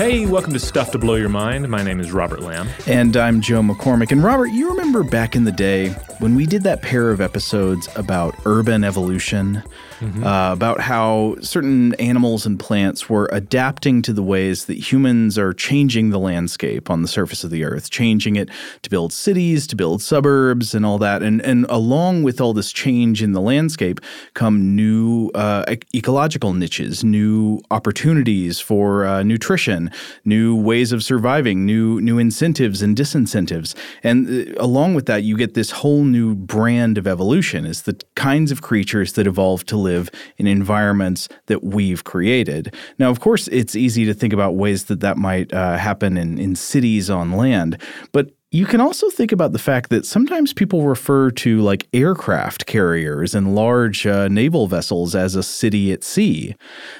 Hey, welcome to Stuff to Blow Your Mind. My name is Robert Lamb. And I'm Joe McCormick. And Robert, you remember back in the day when we did that pair of episodes about urban evolution, mm-hmm. uh, about how certain animals and plants were adapting to the ways that humans are changing the landscape on the surface of the earth, changing it to build cities, to build suburbs, and all that. And and along with all this change in the landscape come new uh, ecological niches, new opportunities for uh, nutrition, new ways of surviving, new new incentives and disincentives. And uh, along with that, you get this whole new brand of evolution It's the kinds of creatures that evolve to live in environments that we've created. Now, of course, it's easy to think about ways that that might uh, happen in, in cities on land, but you can also think about the fact that sometimes people refer to like aircraft carriers and large uh, naval vessels as a city at sea.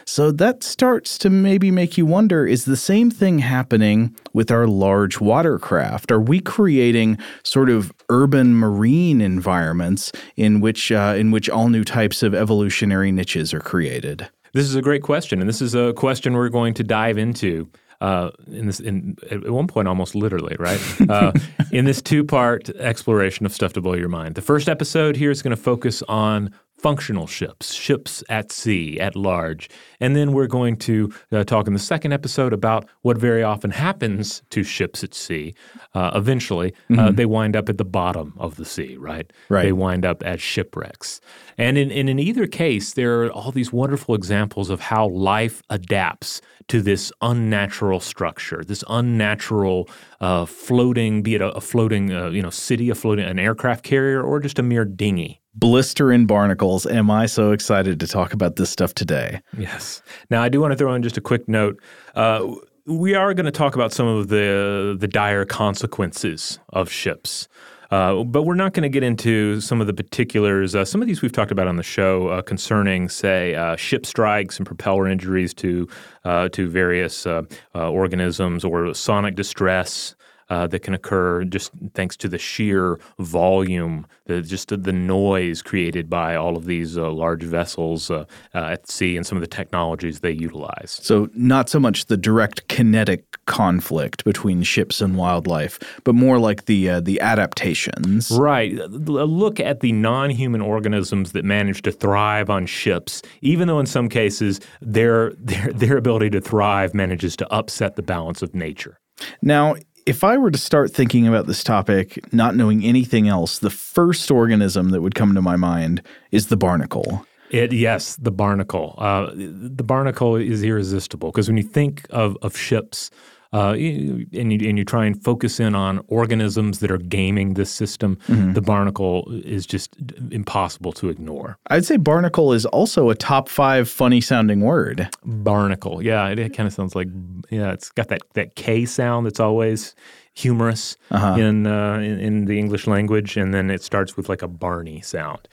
So that starts to maybe make you wonder is the same thing happening with our large watercraft? Are we creating sort of urban marine environments in which uh, in which all new types of evolutionary niches are created? This is a great question, and this is a question we're going to dive into uh, in this in at one point almost literally right uh, in this two part exploration of stuff to blow your mind. The first episode here is going to focus on functional ships, ships at sea, at large. And then we're going to uh, talk in the second episode about what very often happens to ships at sea. Uh, eventually, uh, mm-hmm. uh, they wind up at the bottom of the sea, right? Right. They wind up as shipwrecks. And in, and in either case, there are all these wonderful examples of how life adapts to this unnatural structure, this unnatural uh, floating, be it a, a floating, uh, you know, city, a floating, an aircraft carrier, or just a mere dinghy blister in barnacles. Am I so excited to talk about this stuff today? Yes. Now, I do want to throw in just a quick note. Uh, we are going to talk about some of the the dire consequences of ships. Uh, but we're not going to get into some of the particulars. Uh, some of these we've talked about on the show uh, concerning, say, uh, ship strikes and propeller injuries to uh, to various uh, organisms or sonic distress uh, that can occur just thanks to the sheer volume, the, just the noise created by all of these uh, large vessels uh, uh, at sea and some of the technologies they utilize. So, not so much the direct kinetic conflict between ships and wildlife, but more like the uh, the adaptations. Right. Look at the non-human organisms that manage to thrive on ships, even though in some cases their their their ability to thrive manages to upset the balance of nature. Now, if I were to start thinking about this topic, not knowing anything else, the first organism that would come to my mind is the barnacle. It, yes, the barnacle. Uh, the barnacle is irresistible because when you think of, of ships, uh, and, you, and you try and focus in on organisms that are gaming this system, mm-hmm. the barnacle is just impossible to ignore. I'd say barnacle is also a top five funny sounding word. Barnacle, yeah, it, it kind of sounds like yeah, it's got that that K sound that's always humorous uh-huh. in, uh, in, in the English language, and then it starts with like a Barney sound.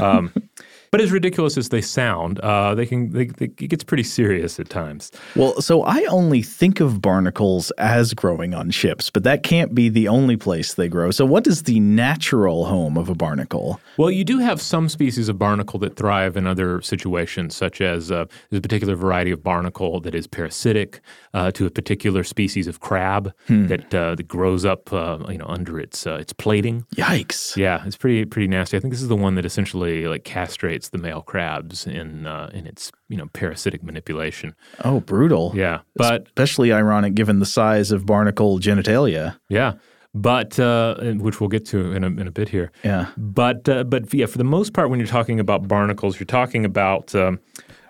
Um, but as ridiculous as they sound, uh, they can they, they, it gets pretty serious at times. Well, so I only think of barnacles as growing on ships, but that can't be the only place they grow. So, what is the natural home of a barnacle? Well, you do have some species of barnacle that thrive in other situations, such as uh, there's a particular variety of barnacle that is parasitic uh, to a particular species of crab hmm. that uh, that grows up, uh, you know, under its uh, its plating. Yikes! Yeah, it's pretty pretty nasty. I think this is the one that essentially like castrates the male crabs in uh, in its you know parasitic manipulation. Oh, brutal! Yeah, but especially ironic given the size of barnacle genitalia. Yeah, but uh, which we'll get to in a, in a bit here. Yeah, but uh, but yeah, for the most part, when you're talking about barnacles, you're talking about um,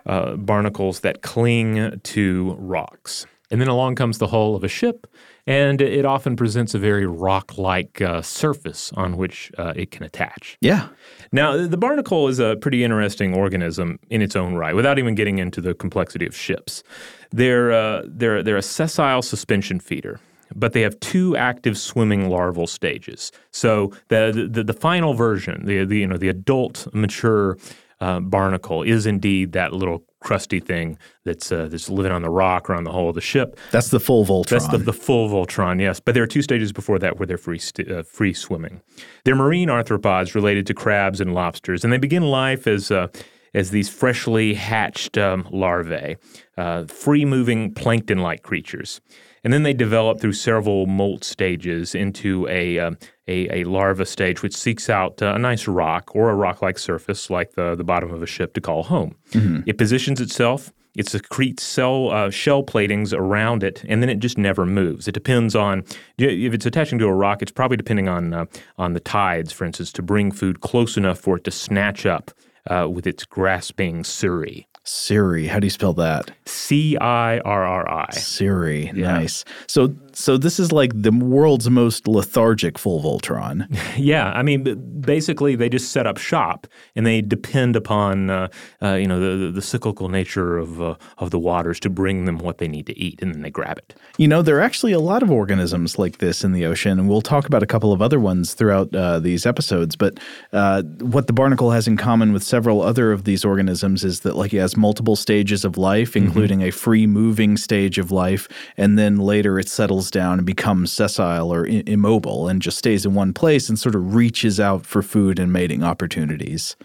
uh, barnacles that cling to rocks. And then along comes the hull of a ship, and it often presents a very rock like uh, surface on which uh, it can attach. Yeah. Now, the barnacle is a pretty interesting organism in its own right, without even getting into the complexity of ships. They're, uh, they're, they're a sessile suspension feeder but they have two active swimming larval stages. So the the, the final version, the, the you know the adult mature uh, barnacle is indeed that little crusty thing that's uh, that's living on the rock or on the hull of the ship. That's the full Voltron. That's the, the full Voltron, yes. But there are two stages before that where they're free st- uh, free swimming. They're marine arthropods related to crabs and lobsters, and they begin life as uh, as these freshly hatched um, larvae, uh, free moving plankton like creatures. And then they develop through several molt stages into a, um, a, a, larva stage, which seeks out uh, a nice rock or a rock like surface, like the, the bottom of a ship, to call home. Mm-hmm. It positions itself, it secretes cell, uh, shell platings around it, and then it just never moves. It depends on if it's attaching to a rock. It's probably depending on uh, on the tides, for instance, to bring food close enough for it to snatch up uh, with its grasping cirri. Cirri, how do you spell that? C I R R I. Siri. yeah. nice. So so this is like the world's most lethargic full Voltron. yeah, I mean, basically they just set up shop and they depend upon uh, uh, you know the, the cyclical nature of uh, of the waters to bring them what they need to eat, and then they grab it. You know, there are actually a lot of organisms like this in the ocean, and we'll talk about a couple of other ones throughout uh, these episodes. But uh, what the barnacle has in common with several other of these organisms is that like it has multiple stages of life, mm-hmm. including mm-hmm. a free moving stage of life, and then later it settles down and becomes sessile or I- immobile and just stays in one place and sort of reaches out for food and mating opportunities.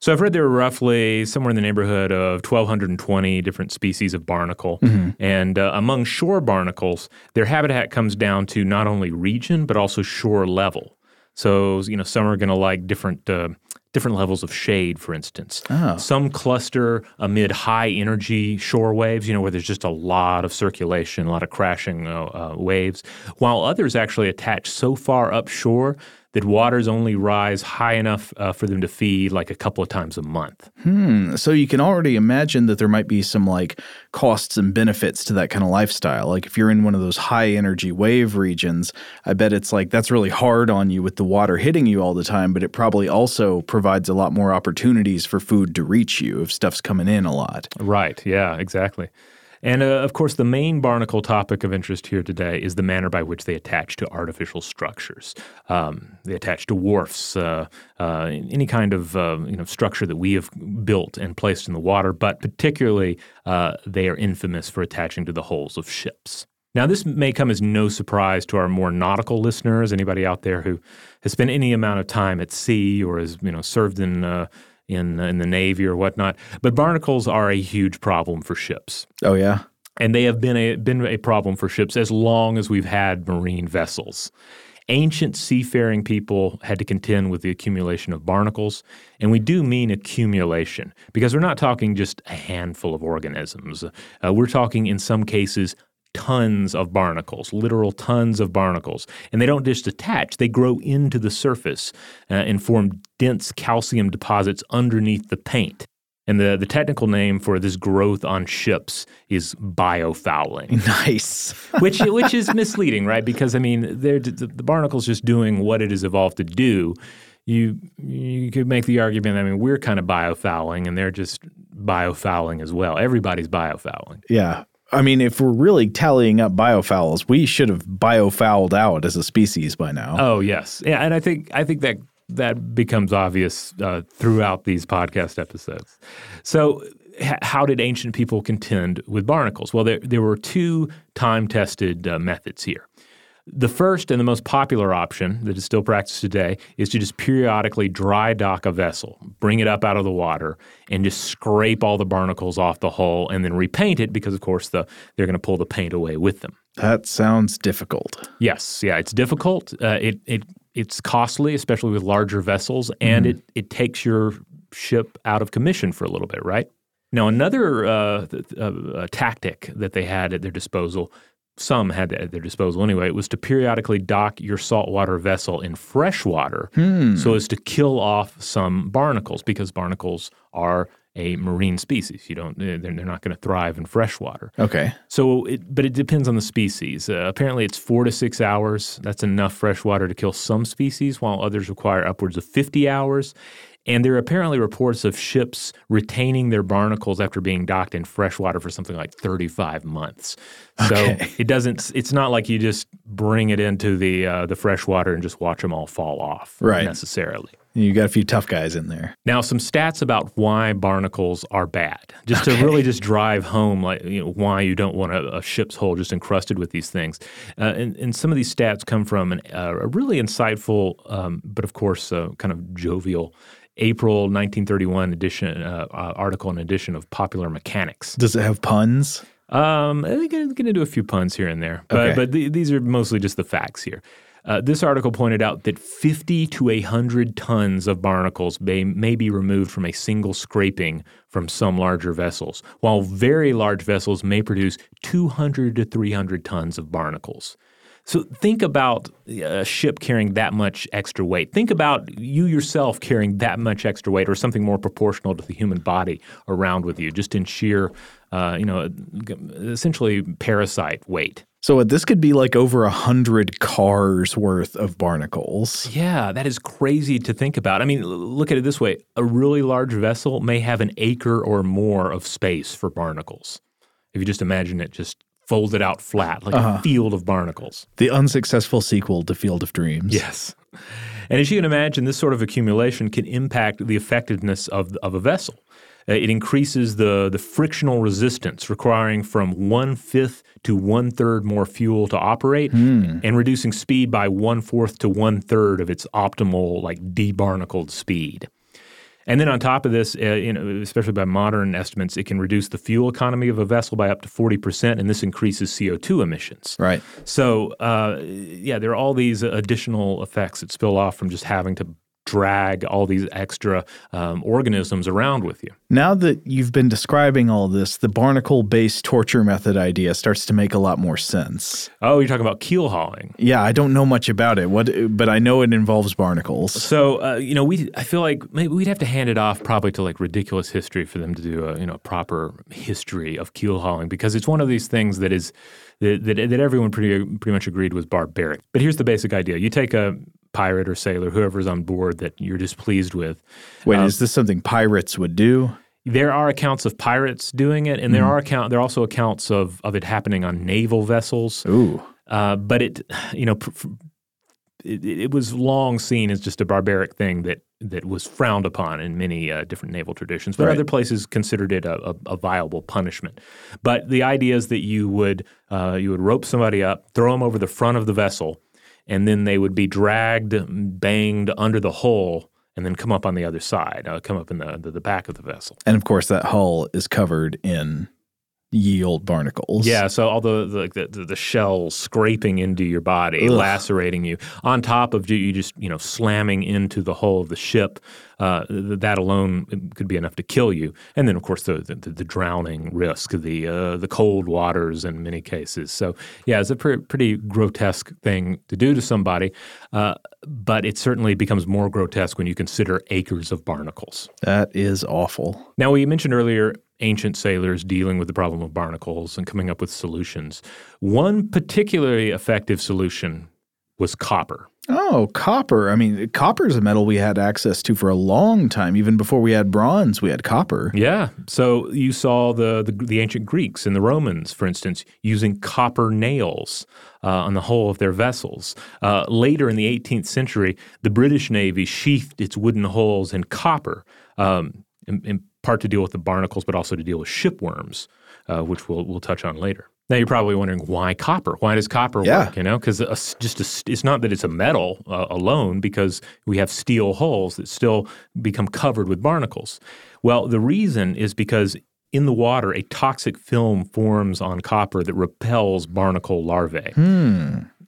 So I've read there are roughly somewhere in the neighborhood of 1,220 different species of barnacle. Mm-hmm. And uh, among shore barnacles, their habitat comes down to not only region, but also shore level. So, you know, some are going to like different uh, different levels of shade, for instance. Oh. Some cluster amid high energy shore waves, you know, where there's just a lot of circulation, a lot of crashing uh, uh, waves, while others actually attach so far upshore that waters only rise high enough uh, for them to feed like a couple of times a month. Hmm. So you can already imagine that there might be some like costs and benefits to that kind of lifestyle. Like if you're in one of those high energy wave regions, I bet it's like that's really hard on you with the water hitting you all the time, but it probably also provides a lot more opportunities for food to reach you if stuff's coming in a lot. Right. Yeah, exactly. And uh, of course, the main barnacle topic of interest here today is the manner by which they attach to artificial structures. Um, they attach to wharfs, uh, uh, any kind of uh, you know structure that we have built and placed in the water, but particularly uh, they are infamous for attaching to the hulls of ships. Now, this may come as no surprise to our more nautical listeners. Anybody out there who has spent any amount of time at sea or has you know served in uh, in in the Navy or whatnot. But barnacles are a huge problem for ships. Oh yeah. And they have been a been a problem for ships as long as we've had marine vessels. Ancient seafaring people had to contend with the accumulation of barnacles, and we do mean accumulation because we're not talking just a handful of organisms. Uh, we're talking, in some cases, tons of barnacles, literal tons of barnacles. And they don't just attach, they grow into the surface uh, and form dense calcium deposits underneath the paint. And the, the technical name for this growth on ships is biofouling. Nice. which which is misleading, right? Because I mean, the, the barnacle's just doing what it has evolved to do. You you could make the argument. I mean, we're kind of biofouling, and they're just biofouling as well. Everybody's biofouling. Yeah, I mean, if we're really tallying up biofouls, we should have biofouled out as a species by now. Oh yes, yeah, and I think I think that that becomes obvious uh, throughout these podcast episodes. So, h- how did ancient people contend with barnacles? Well, there there were two time tested uh, methods here. The first and the most popular option that is still practiced today is to just periodically dry dock a vessel, bring it up out of the water, and just scrape all the barnacles off the hull and then repaint it because, of course, the, they're going to pull the paint away with them. That sounds difficult. Yes, yeah, it's difficult. Uh, it, it it's costly, especially with larger vessels, and mm-hmm. it it takes your ship out of commission for a little bit, right? Now, another uh, uh, tactic that they had at their disposal some had at their disposal anyway, it was to periodically dock your saltwater vessel in fresh water hmm. so as to kill off some barnacles because barnacles are a marine species. You don't they're, they're not going to thrive in fresh water. Okay. So it, but it depends on the species. Uh, apparently it's 4 to 6 hours. That's enough fresh water to kill some species while others require upwards of 50 hours. And there are apparently reports of ships retaining their barnacles after being docked in freshwater for something like 35 months. So okay. it doesn't. It's not like you just bring it into the uh, the freshwater and just watch them all fall off. Right. Necessarily. You got a few tough guys in there. Now, some stats about why barnacles are bad, just Okay. to really just drive home, like you know, why you don't want a, a ship's hull just encrusted with these things. Uh, and, and some of these stats come from an, uh, a really insightful, um, but of course, uh, kind of jovial. April 1931 edition uh, uh, article and edition of Popular Mechanics. Does it have puns? Um, I'm going to do a few puns here and there, but Okay. but the, these are mostly just the facts here. Uh, this article pointed out that 50 to 100 tons of barnacles may, may be removed from a single scraping from some larger vessels, while very large vessels may produce 200 to 300 tons of barnacles. So think about a ship carrying that much extra weight. Think about you yourself carrying that much extra weight, or something more proportional to the human body around with you, just in sheer, uh, you know, essentially parasite weight. So this could be like over a hundred cars worth of barnacles. Yeah, that is crazy to think about. I mean, look at it this way: a really large vessel may have an acre or more of space for barnacles. If you just imagine it just folded out flat, like a field of barnacles. The unsuccessful sequel to Field of Dreams. Yes. And as you can imagine, this sort of accumulation can impact the effectiveness of, of a vessel. Uh, It increases the, the frictional resistance, requiring from one fifth to one third more fuel to operate, and reducing speed by one fourth to one third of its optimal, like debarnacled speed. And then on top of this, uh, you know, especially by modern estimates, it can reduce the fuel economy of a vessel by up to 40%, and this increases CO2 emissions. Right. So, uh, yeah, there are all these additional effects that spill off from just having to drag all these extra um, organisms around with you. Now that you've been describing all this, the barnacle based torture method idea starts to make a lot more sense. Oh, you're talking about keel hauling. Yeah, I don't know much about it. What but I know it involves barnacles. So, uh, you know, we I feel like maybe we'd have to hand it off probably to like ridiculous history for them to do a you know proper history of keel hauling because it's one of these things that is that, that, that everyone pretty pretty much agreed was barbaric. But here's the basic idea: you take a pirate or sailor, whoever's on board that you're displeased with, Wait, is this something pirates would do? There are accounts of pirates doing it, and there are account there are also accounts of of it happening on naval vessels. Ooh. Uh, but it, you know, pr- pr- it, it was long seen as just a barbaric thing that that was frowned upon in many uh, different naval traditions. But Right. other places considered it a, a, a viable punishment. But the idea is that you would uh, you would rope somebody up, throw them over the front of the vessel, and then they would be dragged, banged under the hull. And then come up on the other side, uh, come up in the, the the back of the vessel. And of course that hull is covered in ye old barnacles. Yeah, so all the the, the, the, shells scraping into your body, Ugh. lacerating you, on top of you, you just you know slamming into the hull of the ship. Uh, that alone could be enough to kill you. And then, of course, the the, the drowning risk, the uh, the cold waters in many cases. So yeah, it's a pre- pretty grotesque thing to do to somebody. Uh, but it certainly becomes more grotesque when you consider acres of barnacles. That is awful. Now, we mentioned earlier ancient sailors dealing with the problem of barnacles and coming up with solutions. One particularly effective solution was copper. Oh, copper. I mean, copper is a metal we had access to for a long time. Even before we had bronze, we had copper. Yeah. So you saw the, the, the ancient Greeks and the Romans, for instance, using copper nails uh, on the hull of their vessels. Uh, later in the 18th century, the British Navy sheathed its wooden hulls in copper, um, part to deal with the barnacles, but also to deal with shipworms, uh, which we'll, we'll touch on later. Now you're probably wondering why copper? Why does copper Yeah. work? You know, because just a, it's not that it's a metal uh, alone, because we have steel hulls that still become covered with barnacles. Well, the reason is because in the water, a toxic film forms on copper that repels barnacle larvae.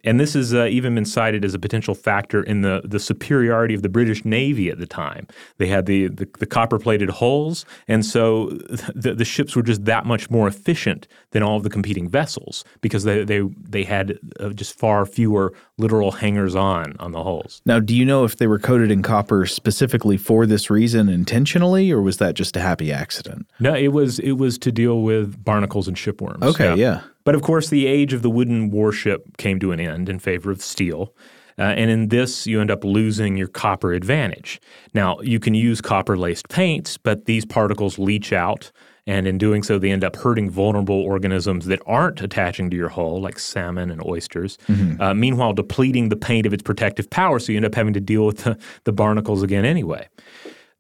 And this has uh, even been cited as a potential factor in the, the superiority of the British Navy at the time. They had the, the, the copper plated hulls, and so the, the ships were just that much more efficient than all of the competing vessels because they, they, they had uh, just far fewer literal hangers on on the hulls. Now, do you know if they were coated in copper specifically for this reason intentionally, or was that just a happy accident? No, it was, it was to deal with barnacles and shipworms. Okay, yeah. But of course, the age of the wooden warship came to an end in favor of steel. Uh, and in this, you end up losing your copper advantage. Now, you can use copper laced paints, but these particles leach out And in doing so, they end up hurting vulnerable organisms that aren't attaching to your hull, like salmon and oysters. Mm-hmm. Uh, meanwhile, depleting the paint of its protective power, so you end up having to deal with the, the barnacles again anyway.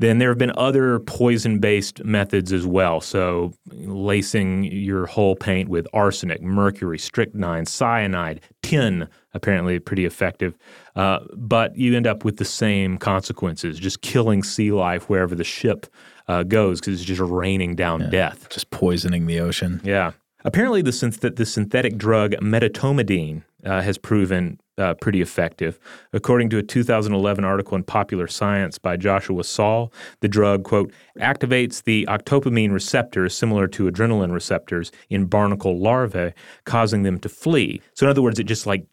Then there have been other poison based methods as well. So, lacing your hull paint with arsenic, mercury, strychnine, cyanide, tin, apparently pretty effective. Uh, but you end up with the same consequences, just killing sea life wherever the ship uh, goes because it's just raining down yeah, death. Just poisoning the ocean. Yeah. Apparently, the, synth- the synthetic drug medetomidine uh, has proven uh, pretty effective. According to a 2011 article in Popular Science by Joshua Saul, the drug, quote, activates the octopamine receptors similar to adrenaline receptors in barnacle larvae, causing them to flee. So, in other words, it just like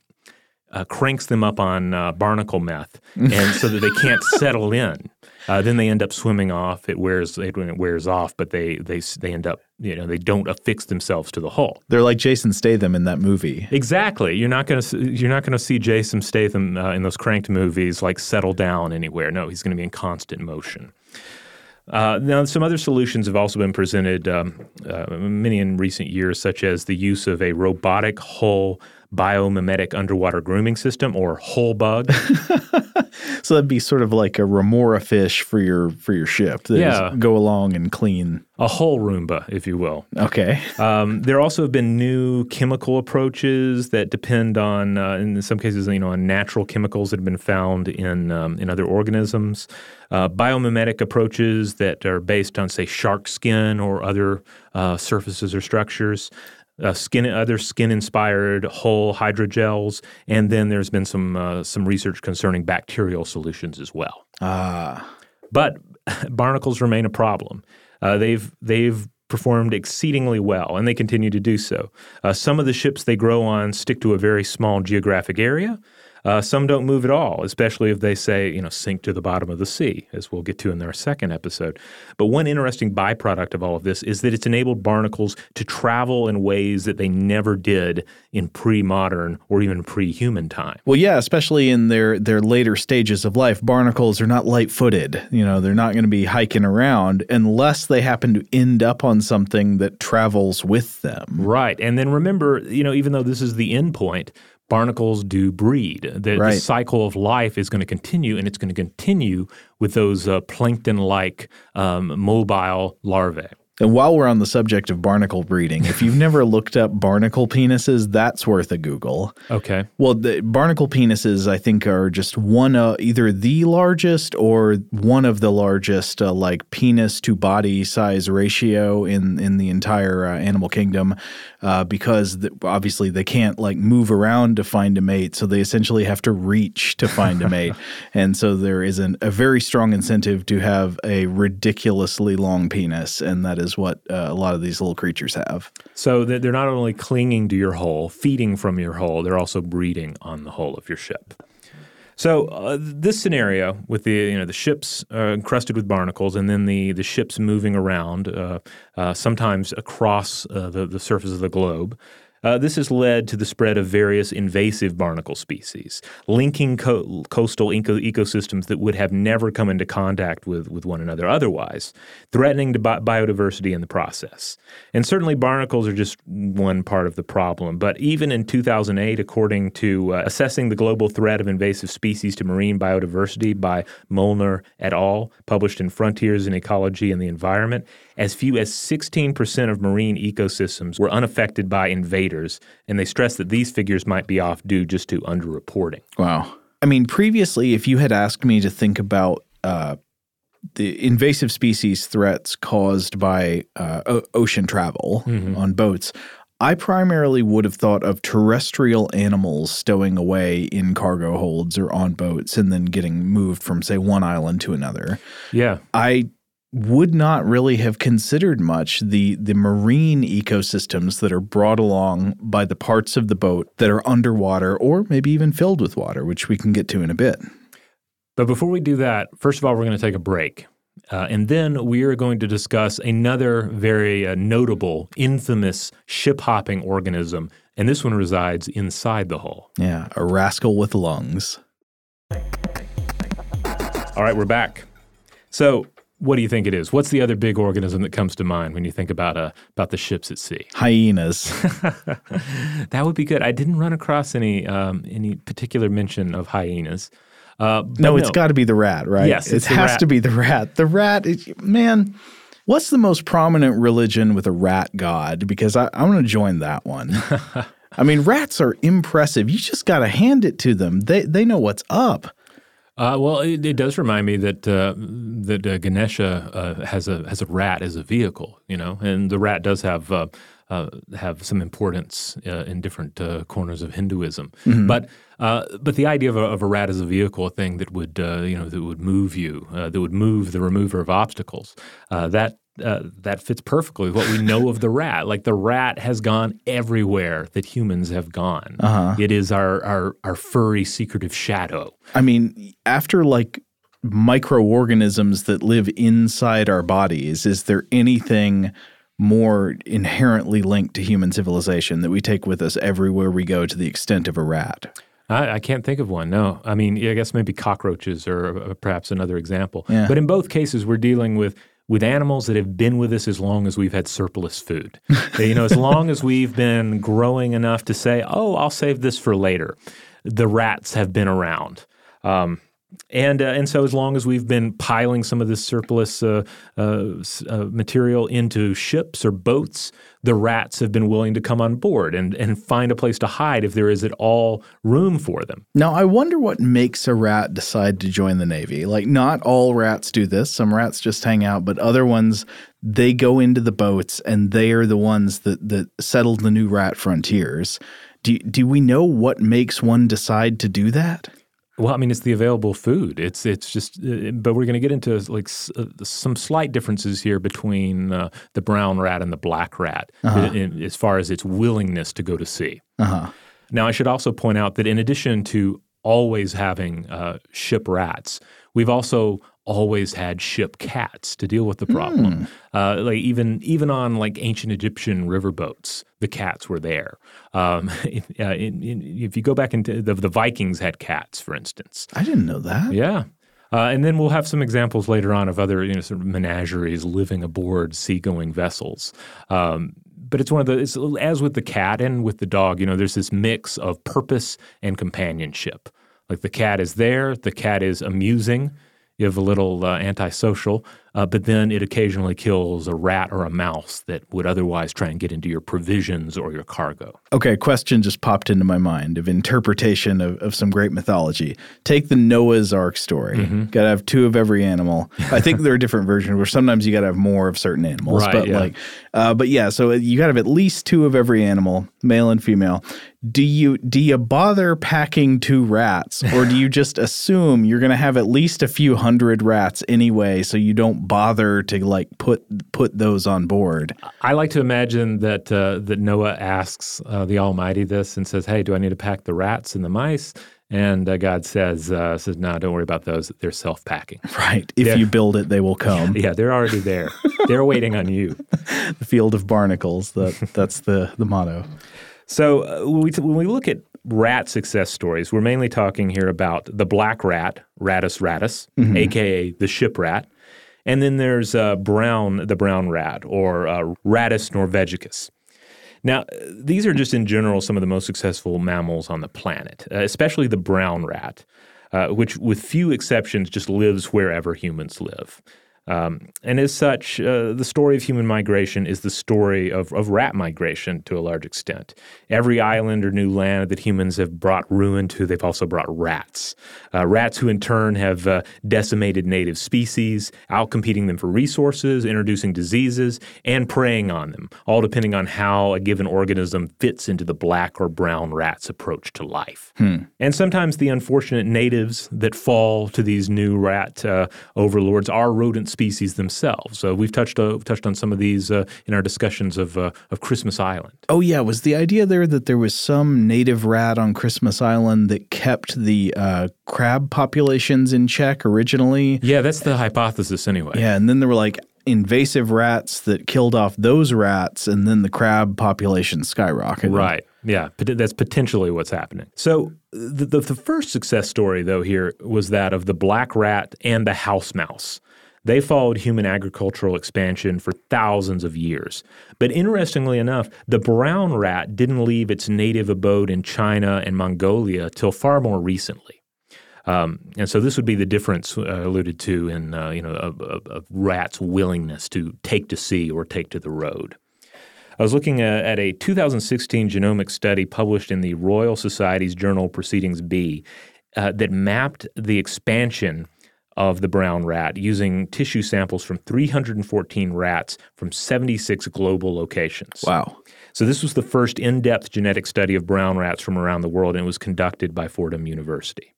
uh, cranks them up on uh, barnacle meth, and so that they can't settle in. Uh, then they end up swimming off. It wears it, it wears off, but they they they end up you know they don't affix themselves to the hull. They're like Jason Statham in that movie. Exactly. You're not gonna you're not gonna see Jason Statham uh, in those cranked movies like settle down anywhere. No, he's going to be in constant motion. Uh, now, some other solutions have also been presented, um, uh, many in recent years, such as the use of a robotic hull biomimetic underwater grooming system or whole Hullbug. so that'd be sort of like a remora fish for your for your ship. That yeah, go along and clean a whole Roomba, if you will. Okay. Um, there also have been new chemical approaches that depend on, uh, in some cases, you know, on natural chemicals that have been found in um, in other organisms. Uh, biomimetic approaches that are based on, say, shark skin or other uh, surfaces or structures uh, skin other skin inspired hull hydrogels, and then there's been some uh, some research concerning bacterial solutions as well. Ah, but barnacles remain a problem. Uh, they've they've performed exceedingly well, and they continue to do so. Uh, some of the ships they grow on stick to a very small geographic area. Uh, some don't move at all, especially if they say, you know, sink to the bottom of the sea, as we'll get to in our second episode. But one interesting byproduct of all of this is that it's enabled barnacles to travel in ways that they never did in pre-modern or even pre-human time. Well, yeah, especially in their their later stages of life, barnacles are not light-footed. You know, they're not going to be hiking around unless they happen to end up on something that travels with them. Right. And then remember, you know, even though this is the end point, barnacles do breed. The, right. the, cycle of life is going to continue, and it's going to continue with those uh, plankton like um, mobile larvae. And while we're on the subject of barnacle breeding, if you've never looked up barnacle penises, that's worth a Google. Okay. Well, the barnacle penises, I think, are just one, uh, either the largest or one of the largest, uh, like penis to body size ratio in in the entire uh, animal kingdom, uh, because obviously they can't like move around to find a mate, so they essentially have to reach to find a mate, and so there is an, a very strong incentive to have a ridiculously long penis, and that is what uh, a lot of these little creatures have. So they're not only clinging to your hull, feeding from your hull, they're also breeding on the hull of your ship. So uh, this scenario with the you know the ships uh, encrusted with barnacles, and then the the ships moving around, uh, uh sometimes across uh, the the surface of the globe, uh, this has led to the spread of various invasive barnacle species, linking co- coastal eco- ecosystems that would have never come into contact with, with one another otherwise, threatening bi- biodiversity in the process. And certainly, barnacles are just one part of the problem. But even in 2008, according to uh, Assessing the Global Threat of Invasive Species to Marine Biodiversity by Molnar et al., published in Frontiers in Ecology and the Environment, as few as 16% of marine ecosystems were unaffected by invaders, and they stress that these figures might be off due just to underreporting. Wow. I mean, previously, if you had asked me to think about uh, the invasive species threats caused by uh, o- ocean travel mm-hmm. on boats, I primarily would have thought of terrestrial animals stowing away in cargo holds or on boats and then getting moved from, say, one island to another. Yeah. I would not really have considered much the the marine ecosystems that are brought along by the parts of the boat that are underwater or maybe even filled with water, which we can get to in a bit. But before we do that, first of all, we're going to take a break. Uh, and then we are going to discuss another very uh, notable, infamous ship hopping organism. And this one resides inside the hull. Yeah, a rascal with lungs. All right, we're back. So, What do you think it is? What's the other big organism that comes to mind when you think about uh, about the ships at sea? Hyenas. that would be good. I didn't run across any um, any particular mention of hyenas. Uh, but no, it's got to be the rat, right? Yes, it has rat. to be the rat. The rat, is, man. What's the most prominent religion with a rat god? Because I, I want to join that one. I mean, rats are impressive. You just got to hand it to them. They they know what's up. Uh, well, it, it does remind me that uh, that uh, Ganesha uh, has a has a rat as a vehicle, you know, and the rat does have uh, uh, have some importance uh, in different uh, corners of Hinduism. But uh, but the idea of a, of a rat as a vehicle, a thing that would uh, you know that would move you, uh, that would move the remover of obstacles, uh, that. Uh, that fits perfectly with what we know of the rat. Like the rat has gone everywhere that humans have gone. It is our, our our furry secretive shadow. I mean, after like microorganisms that live inside our bodies, is there anything more inherently linked to human civilization that we take with us everywhere we go to the extent of a rat? I, I can't think of one. No, I mean, I guess maybe cockroaches or uh, perhaps another example. Yeah. But in both cases, we're dealing with with animals that have been with us as long as we've had surplus food. you know, as long as we've been growing enough to say, "Oh, I'll save this for later." The rats have been around. Um, and uh, and so as long as we've been piling some of this surplus uh, uh, uh, material into ships or boats, the rats have been willing to come on board and, and find a place to hide if there is at all room for them. Now, I wonder what makes a rat decide to join the Navy. Like, not all rats do this. Some rats just hang out, but other ones, they go into the boats and they are the ones that, that settled the new rat frontiers. Do, do we know what makes one decide to do that? Well, I mean, it's the available food. It's it's just, uh, but we're going to get into like s- uh, some slight differences here between uh, the brown rat and the black rat, in- in- as far as its willingness to go to sea. Uh-huh. Now, I should also point out that in addition to always having uh, ship rats, we've also always had ship cats to deal with the problem. Uh, like even even on like ancient Egyptian riverboats, the cats were there. Um, if, uh, in, in, if you go back into the, the Vikings had cats, for instance. I didn't know that. Yeah. Uh, and then we'll have some examples later on of other you know, sort of menageries living aboard seagoing vessels. Um, but it's one of the, it's, as with the cat and with the dog, you know, there's this mix of purpose and companionship. Like the cat is there, the cat is amusing, you have a little uh, antisocial, uh, but then it occasionally kills a rat or a mouse that would otherwise try and get into your provisions or your cargo. Okay, a question just popped into my mind of interpretation of, of some great mythology. Take the Noah's Ark story. Mm-hmm. Got to have two of every animal. I think there are different versions where sometimes you got to have more of certain animals. Right, but yeah. like, uh, but yeah, so you got to have at least two of every animal, male and female. Do you do you bother packing two rats, or do you just assume you're going to have at least a few hundred rats anyway, so you don't bother to like put put those on board? I like to imagine that uh, that Noah asks uh, the Almighty this and says, "Hey, do I need to pack the rats and the mice?" And uh, God says, uh, "says No, don't worry about those. They're self-packing. Right. If Yeah. you build it, they will come. Yeah, they're already there. they're waiting on you." the field of barnacles. That that's the the motto. So uh, when, we, when we look at rat success stories, we're mainly talking here about the black rat, Rattus rattus, aka the ship rat, and then there's uh, brown, the brown rat, or uh, Rattus norvegicus. Now, these are just in general some of the most successful mammals on the planet, uh, especially the brown rat, uh, which, with few exceptions, just lives wherever humans live. Um, and as such, uh, the story of human migration is the story of, of rat migration to a large extent. Every island or new land that humans have brought ruin to, they've also brought rats. Uh, rats who, in turn, have uh, decimated native species, outcompeting them for resources, introducing diseases, and preying on them, all depending on how a given organism fits into the black or brown rat's approach to life. And sometimes the unfortunate natives that fall to these new rat uh, overlords are rodent species themselves. So we've touched uh, touched on some of these uh, in our discussions of uh, of Christmas Island. Oh yeah, was the idea there that there was some native rat on Christmas Island that kept the uh, crab populations in check originally? Yeah, that's the hypothesis anyway. Yeah, and then there were like invasive rats that killed off those rats, and then the crab population skyrocketed. Right. Yeah, that's potentially what's happening. So the, the, the first success story, though, here was that of the black rat and the house mouse. They followed human agricultural expansion for thousands of years. But interestingly enough, the brown rat didn't leave its native abode in China and Mongolia till far more recently. Um, and so this would be the difference uh, alluded to in uh, you know of, rats' willingness to take to sea or take to the road. I was looking at, at a 2016 genomic study published in the Royal Society's journal Proceedings B uh, that mapped the expansion of the brown rat using tissue samples from 314 rats from 76 global locations. Wow. So, this was the first in depth genetic study of brown rats from around the world, and it was conducted by Fordham University.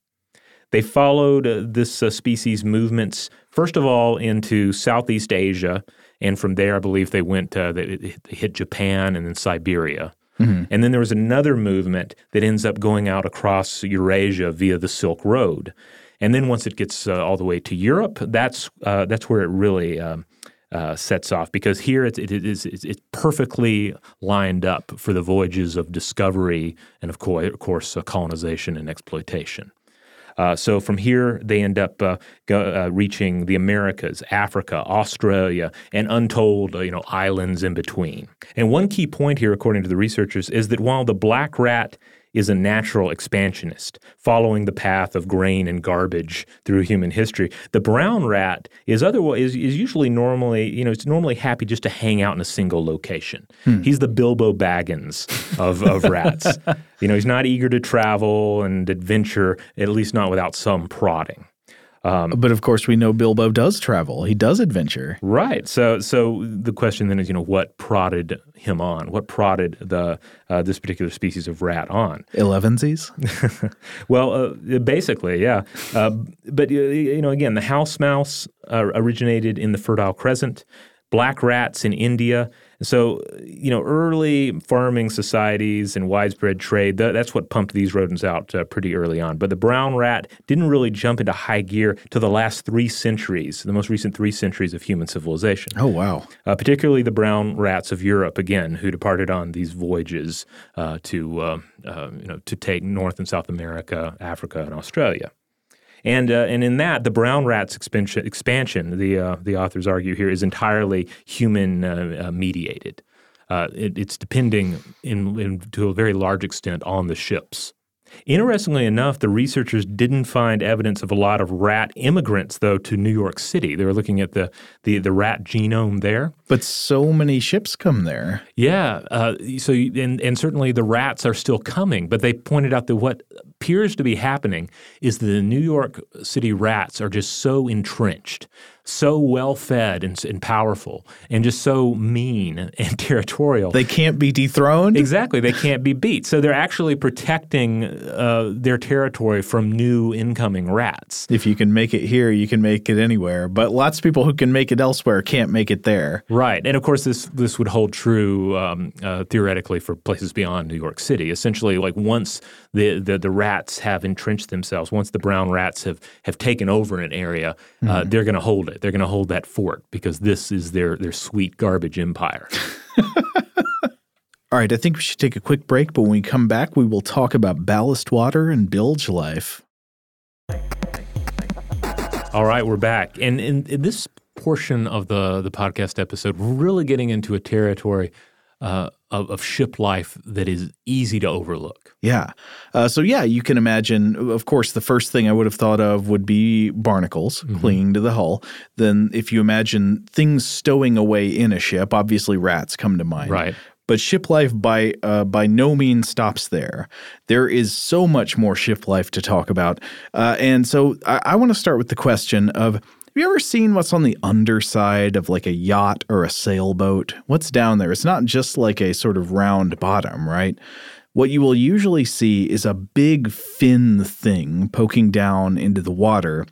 They followed uh, this uh, species movements, first of all, into Southeast Asia. And from there, I believe they went, uh, they, hit Japan and then Siberia. Mm-hmm. And then there was another movement that ends up going out across Eurasia via the Silk Road. And then once it gets uh, all the way to Europe, that's uh, that's where it really um, uh, sets off because here it, it is it's perfectly lined up for the voyages of discovery and of course, of course uh, colonization and exploitation. Uh, so from here, they end up uh, go, reaching the Americas, Africa, Australia, and untold you know islands in between. And one key point here, according to the researchers, is that while the black rat is a natural expansionist, following the path of grain and garbage through human history. The brown rat is otherwise is, is usually normally, you know, it's normally happy just to hang out in a single location. Hmm. He's the Bilbo Baggins of, of rats. you know, he's not eager to travel and adventure, at least not without some prodding. Um, but of course, we know Bilbo does travel. He does adventure. Right. So, so the question then is, you know, what prodded him on? What prodded the uh, this particular species of rat on? Elevenses. well, uh, basically, yeah. Uh, but you know, again, the house mouse uh, originated in the Fertile Crescent. Black rats in India so, you know, early farming societies and widespread trade, that's what pumped these rodents out uh, pretty early on. But the brown rat didn't really jump into high gear to the last three centuries, the most recent three centuries of human civilization. Oh, wow. Uh, particularly the brown rats of Europe, again, who departed on these voyages uh, to, uh, uh, you know, to take North and South America, Africa, and Australia. And uh, and in that, the brown rat's expansion, expansion the uh, the authors argue here, is entirely human uh, uh mediated. Uh, it, it's depending in, in, to a very large extent on the ships. Interestingly enough, the researchers didn't find evidence of a lot of rat immigrants, though, to New York City. They were looking at the, the, the rat genome there. But so many ships come there. Yeah. Uh, so, and, and certainly the rats are still coming, but they pointed out that what appears to be happening is that the New York City rats are just so entrenched so well fed and, and, powerful and just so mean and territorial. They can't be dethroned? Exactly. They can't be beat. So they're actually protecting uh, their territory from new incoming rats. If you can make it here, you can make it anywhere. But lots of people who can make it elsewhere can't make it there. Right. And of course, this, this would hold true um, uh, theoretically for places beyond New York City. Essentially, like once the, the, the, rats have entrenched themselves, once the brown rats have, have taken over an area, uh, mm-hmm. they're going to hold it it. They're going to hold that fort because this is their their sweet garbage empire. All right, I think we should take a quick break, but when we come back, we will talk about ballast water and bilge life. All right, we're back. And in, in this portion of the, the podcast episode, we're really getting into a territory uh, of, of, ship life that is easy to overlook. Yeah. Uh, so, yeah, you can imagine, of course, the first thing I would have thought of would be barnacles mm-hmm. clinging to the hull. Then, if you imagine things stowing away in a ship, obviously rats come to mind. Right. But ship life by uh, by no means stops there. There is so much more ship life to talk about, uh, and so I, I want to start with the question of have you ever seen what's on the underside of like a yacht or a sailboat? What's down there? It's not just like a sort of round bottom, right? What you will usually see is a big fin thing poking down into the water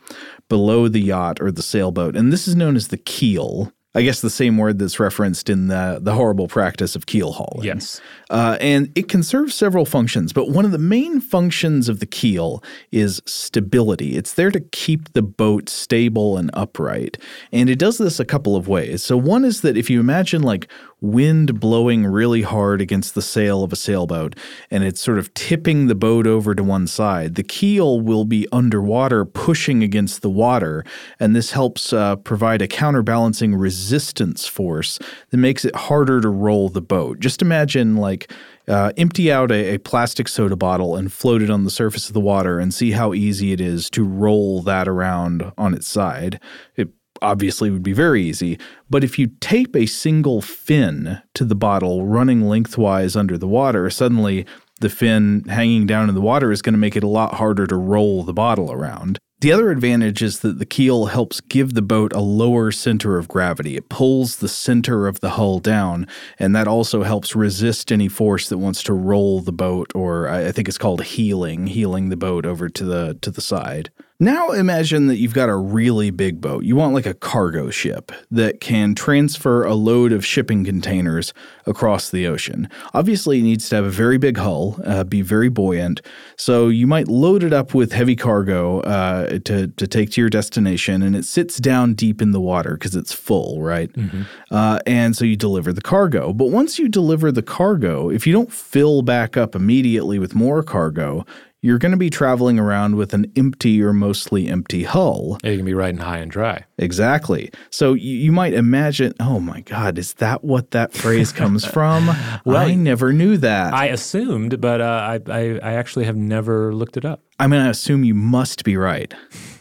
below the yacht or the sailboat. And this is known as the keel. I guess the same word that's referenced in the the horrible practice of keel hauling. Yes, uh, and it can serve several functions, but one of the main functions of the keel is stability. It's there to keep the boat stable and upright, and it does this a couple of ways. So one is that if you imagine like wind blowing really hard against the sail of a sailboat and it's sort of tipping the boat over to one side, the keel will be underwater pushing against the water. And this helps uh, provide a counterbalancing resistance force that makes it harder to roll the boat. Just imagine like uh, empty out a, a, plastic soda bottle and float it on the surface of the water and see how easy it is to roll that around on its side. It obviously would be very easy, but if you tape a single fin to the bottle running lengthwise under the water, suddenly the fin hanging down in the water is going to make it a lot harder to roll the bottle around. The other advantage is that the keel helps give the boat a lower center of gravity. It pulls the center of the hull down, and that also helps resist any force that wants to roll the boat, or I think it's called heeling, heeling the boat over to the to the side. Now imagine that you've got a really big boat. You want like a cargo ship that can transfer a load of shipping containers across the ocean. Obviously, it needs to have a very big hull, uh, be very buoyant. So you might load it up with heavy cargo uh, to, to take to your destination, and it sits down deep in the water because it's full, right? Mm-hmm. Uh, and so you deliver the cargo. But once you deliver the cargo, if you don't fill back up immediately with more cargo, you're going to be traveling around with an empty or mostly empty hull. Yeah, you can be riding high and dry. Exactly. So you, you might imagine, oh my God, is that what that phrase comes from? well, I never knew that. I assumed, but uh, I, I, I actually have never looked it up. I mean, I assume you must be right.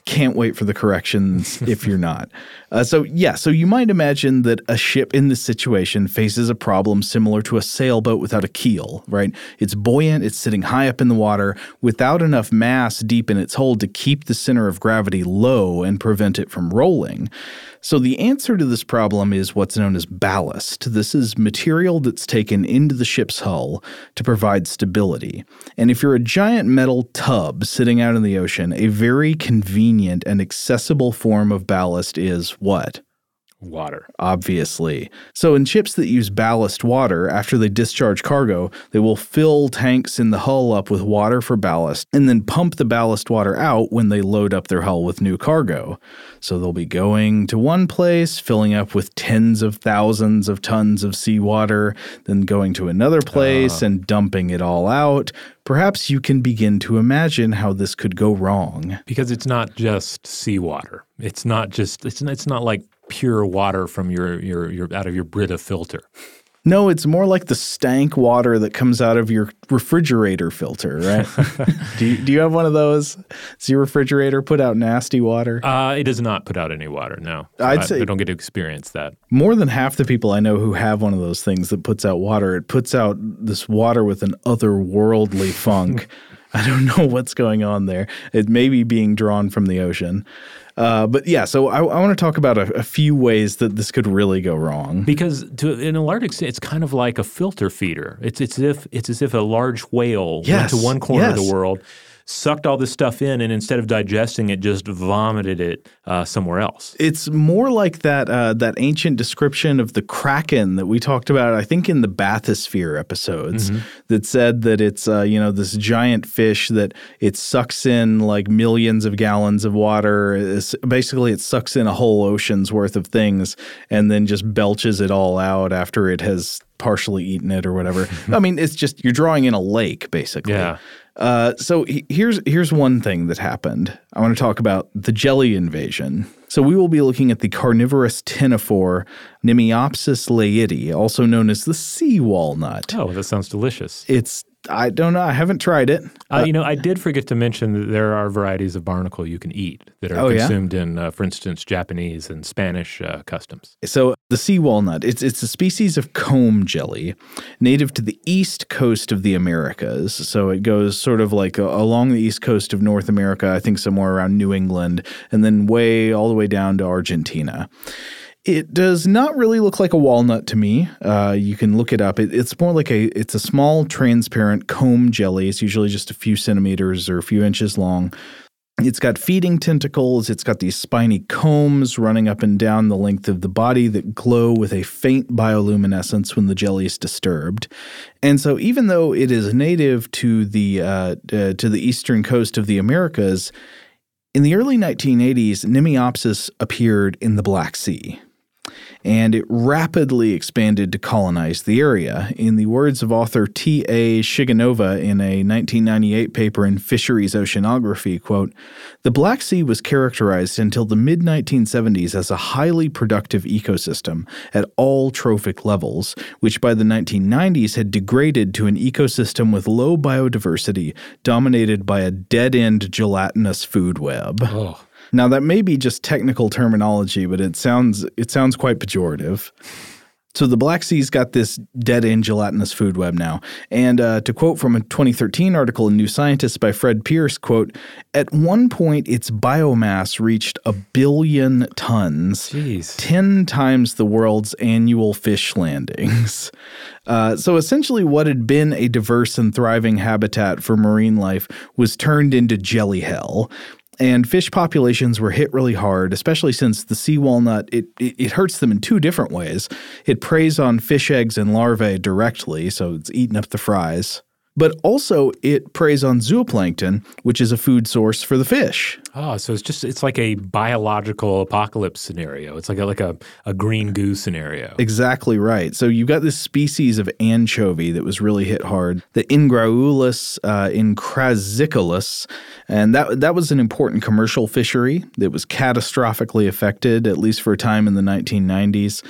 Can't wait for the corrections if you're not. Uh, so, yeah, so you might imagine that a ship in this situation faces a problem similar to a sailboat without a keel, right? It's buoyant, it's sitting high up in the water without enough mass deep in its hold to keep the center of gravity low and prevent it from rolling. So, the answer to this problem is what's known as ballast. This is material that's taken into the ship's hull to provide stability. And if you're a giant metal tub sitting out in the ocean, a very convenient and accessible form of ballast is what? Water. Obviously. So, in ships that use ballast water, after they discharge cargo, they will fill tanks in the hull up with water for ballast and then pump the ballast water out when they load up their hull with new cargo. So, they'll be going to one place, filling up with tens of thousands of tons of seawater, then going to another place uh. and dumping it all out. Perhaps you can begin to imagine how this could go wrong. Because it's not just seawater. It's not just it's it's not like pure water from your, your, your out of your Brita filter. No, it's more like the stank water that comes out of your refrigerator filter, right? do, you, do you have one of those? Does your refrigerator put out nasty water? Uh, it does not put out any water, no. I'd I, say I don't get to experience that. More than half the people I know who have one of those things that puts out water, it puts out this water with an otherworldly funk. I don't know what's going on there. It may be being drawn from the ocean. Uh, but yeah, so I, I want to talk about a, a, few ways that this could really go wrong. Because to in a large extent, it's kind of like a filter feeder. It's it's as if it's as if a large whale yes, went to one corner yes. of the world sucked all this stuff in, and instead of digesting it, just vomited it uh, somewhere else. It's more like that uh, that ancient description of the kraken that we talked about, I think, in the bathysphere episodes, mm-hmm. that said that it's uh, you know this giant fish that it sucks in like millions of gallons of water. It's, basically, it sucks in a whole ocean's worth of things, and then just belches it all out after it has partially eaten it or whatever. I mean, it's just you're drawing in a lake basically. Yeah. Uh, so he, here's here's one thing that happened. I want to talk about the jelly invasion. So we will be looking at the carnivorous ctenophore Mnemiopsis leidyi, also known as the sea walnut. Oh, that sounds delicious. It's I don't know. I haven't tried it. Uh, uh, you know, I did forget to mention that there are varieties of barnacle you can eat that are oh, consumed yeah? in, uh, for instance, Japanese and Spanish uh, customs. So the sea walnut, it's it's a species of comb jelly, native to the east coast of the Americas. So it goes sort of like uh, along the east coast of North America, I think somewhere around New England, and then way all the way down to Argentina. It does not really look like a walnut to me. Uh, you can look it up. It, it's more like a it's a small transparent comb jelly. It's usually just a few centimeters or a few inches long. It's got feeding tentacles. It's got these spiny combs running up and down the length of the body that glow with a faint bioluminescence when the jelly is disturbed. And so, even though it is native to the uh, uh, to the eastern coast of the Americas, in the early 1980s, Mnemiopsis appeared in the Black Sea. And it rapidly expanded to colonize the area. In the words of author T.A. Shiganova in a 1998 paper in Fisheries Oceanography, quote, the Black Sea was characterized until the mid 1970s as a highly productive ecosystem at all trophic levels, which by the 1990s had degraded to an ecosystem with low biodiversity dominated by a dead end gelatinous food web. Oh. Now that may be just technical terminology, but it sounds it sounds quite pejorative. So the Black Sea's got this dead end gelatinous food web now. And uh, to quote from a 2013 article in New Scientist by Fred Pearce, quote, at one point its biomass reached a billion tons, Jeez. 10 times the world's annual fish landings. Uh, so essentially, what had been a diverse and thriving habitat for marine life was turned into jelly hell and fish populations were hit really hard, especially since the sea walnut it, it, it hurts them in two different ways. It preys on fish eggs and larvae directly, so it's eating up the fries. But also, it preys on zooplankton, which is a food source for the fish. Oh, so it's just it's like a biological apocalypse scenario. It's like a, like a, a green goo scenario. Exactly right. So you've got this species of anchovy that was really hit hard, the Engraulis uh, encrasicolus, and that that was an important commercial fishery that was catastrophically affected, at least for a time in the 1990s.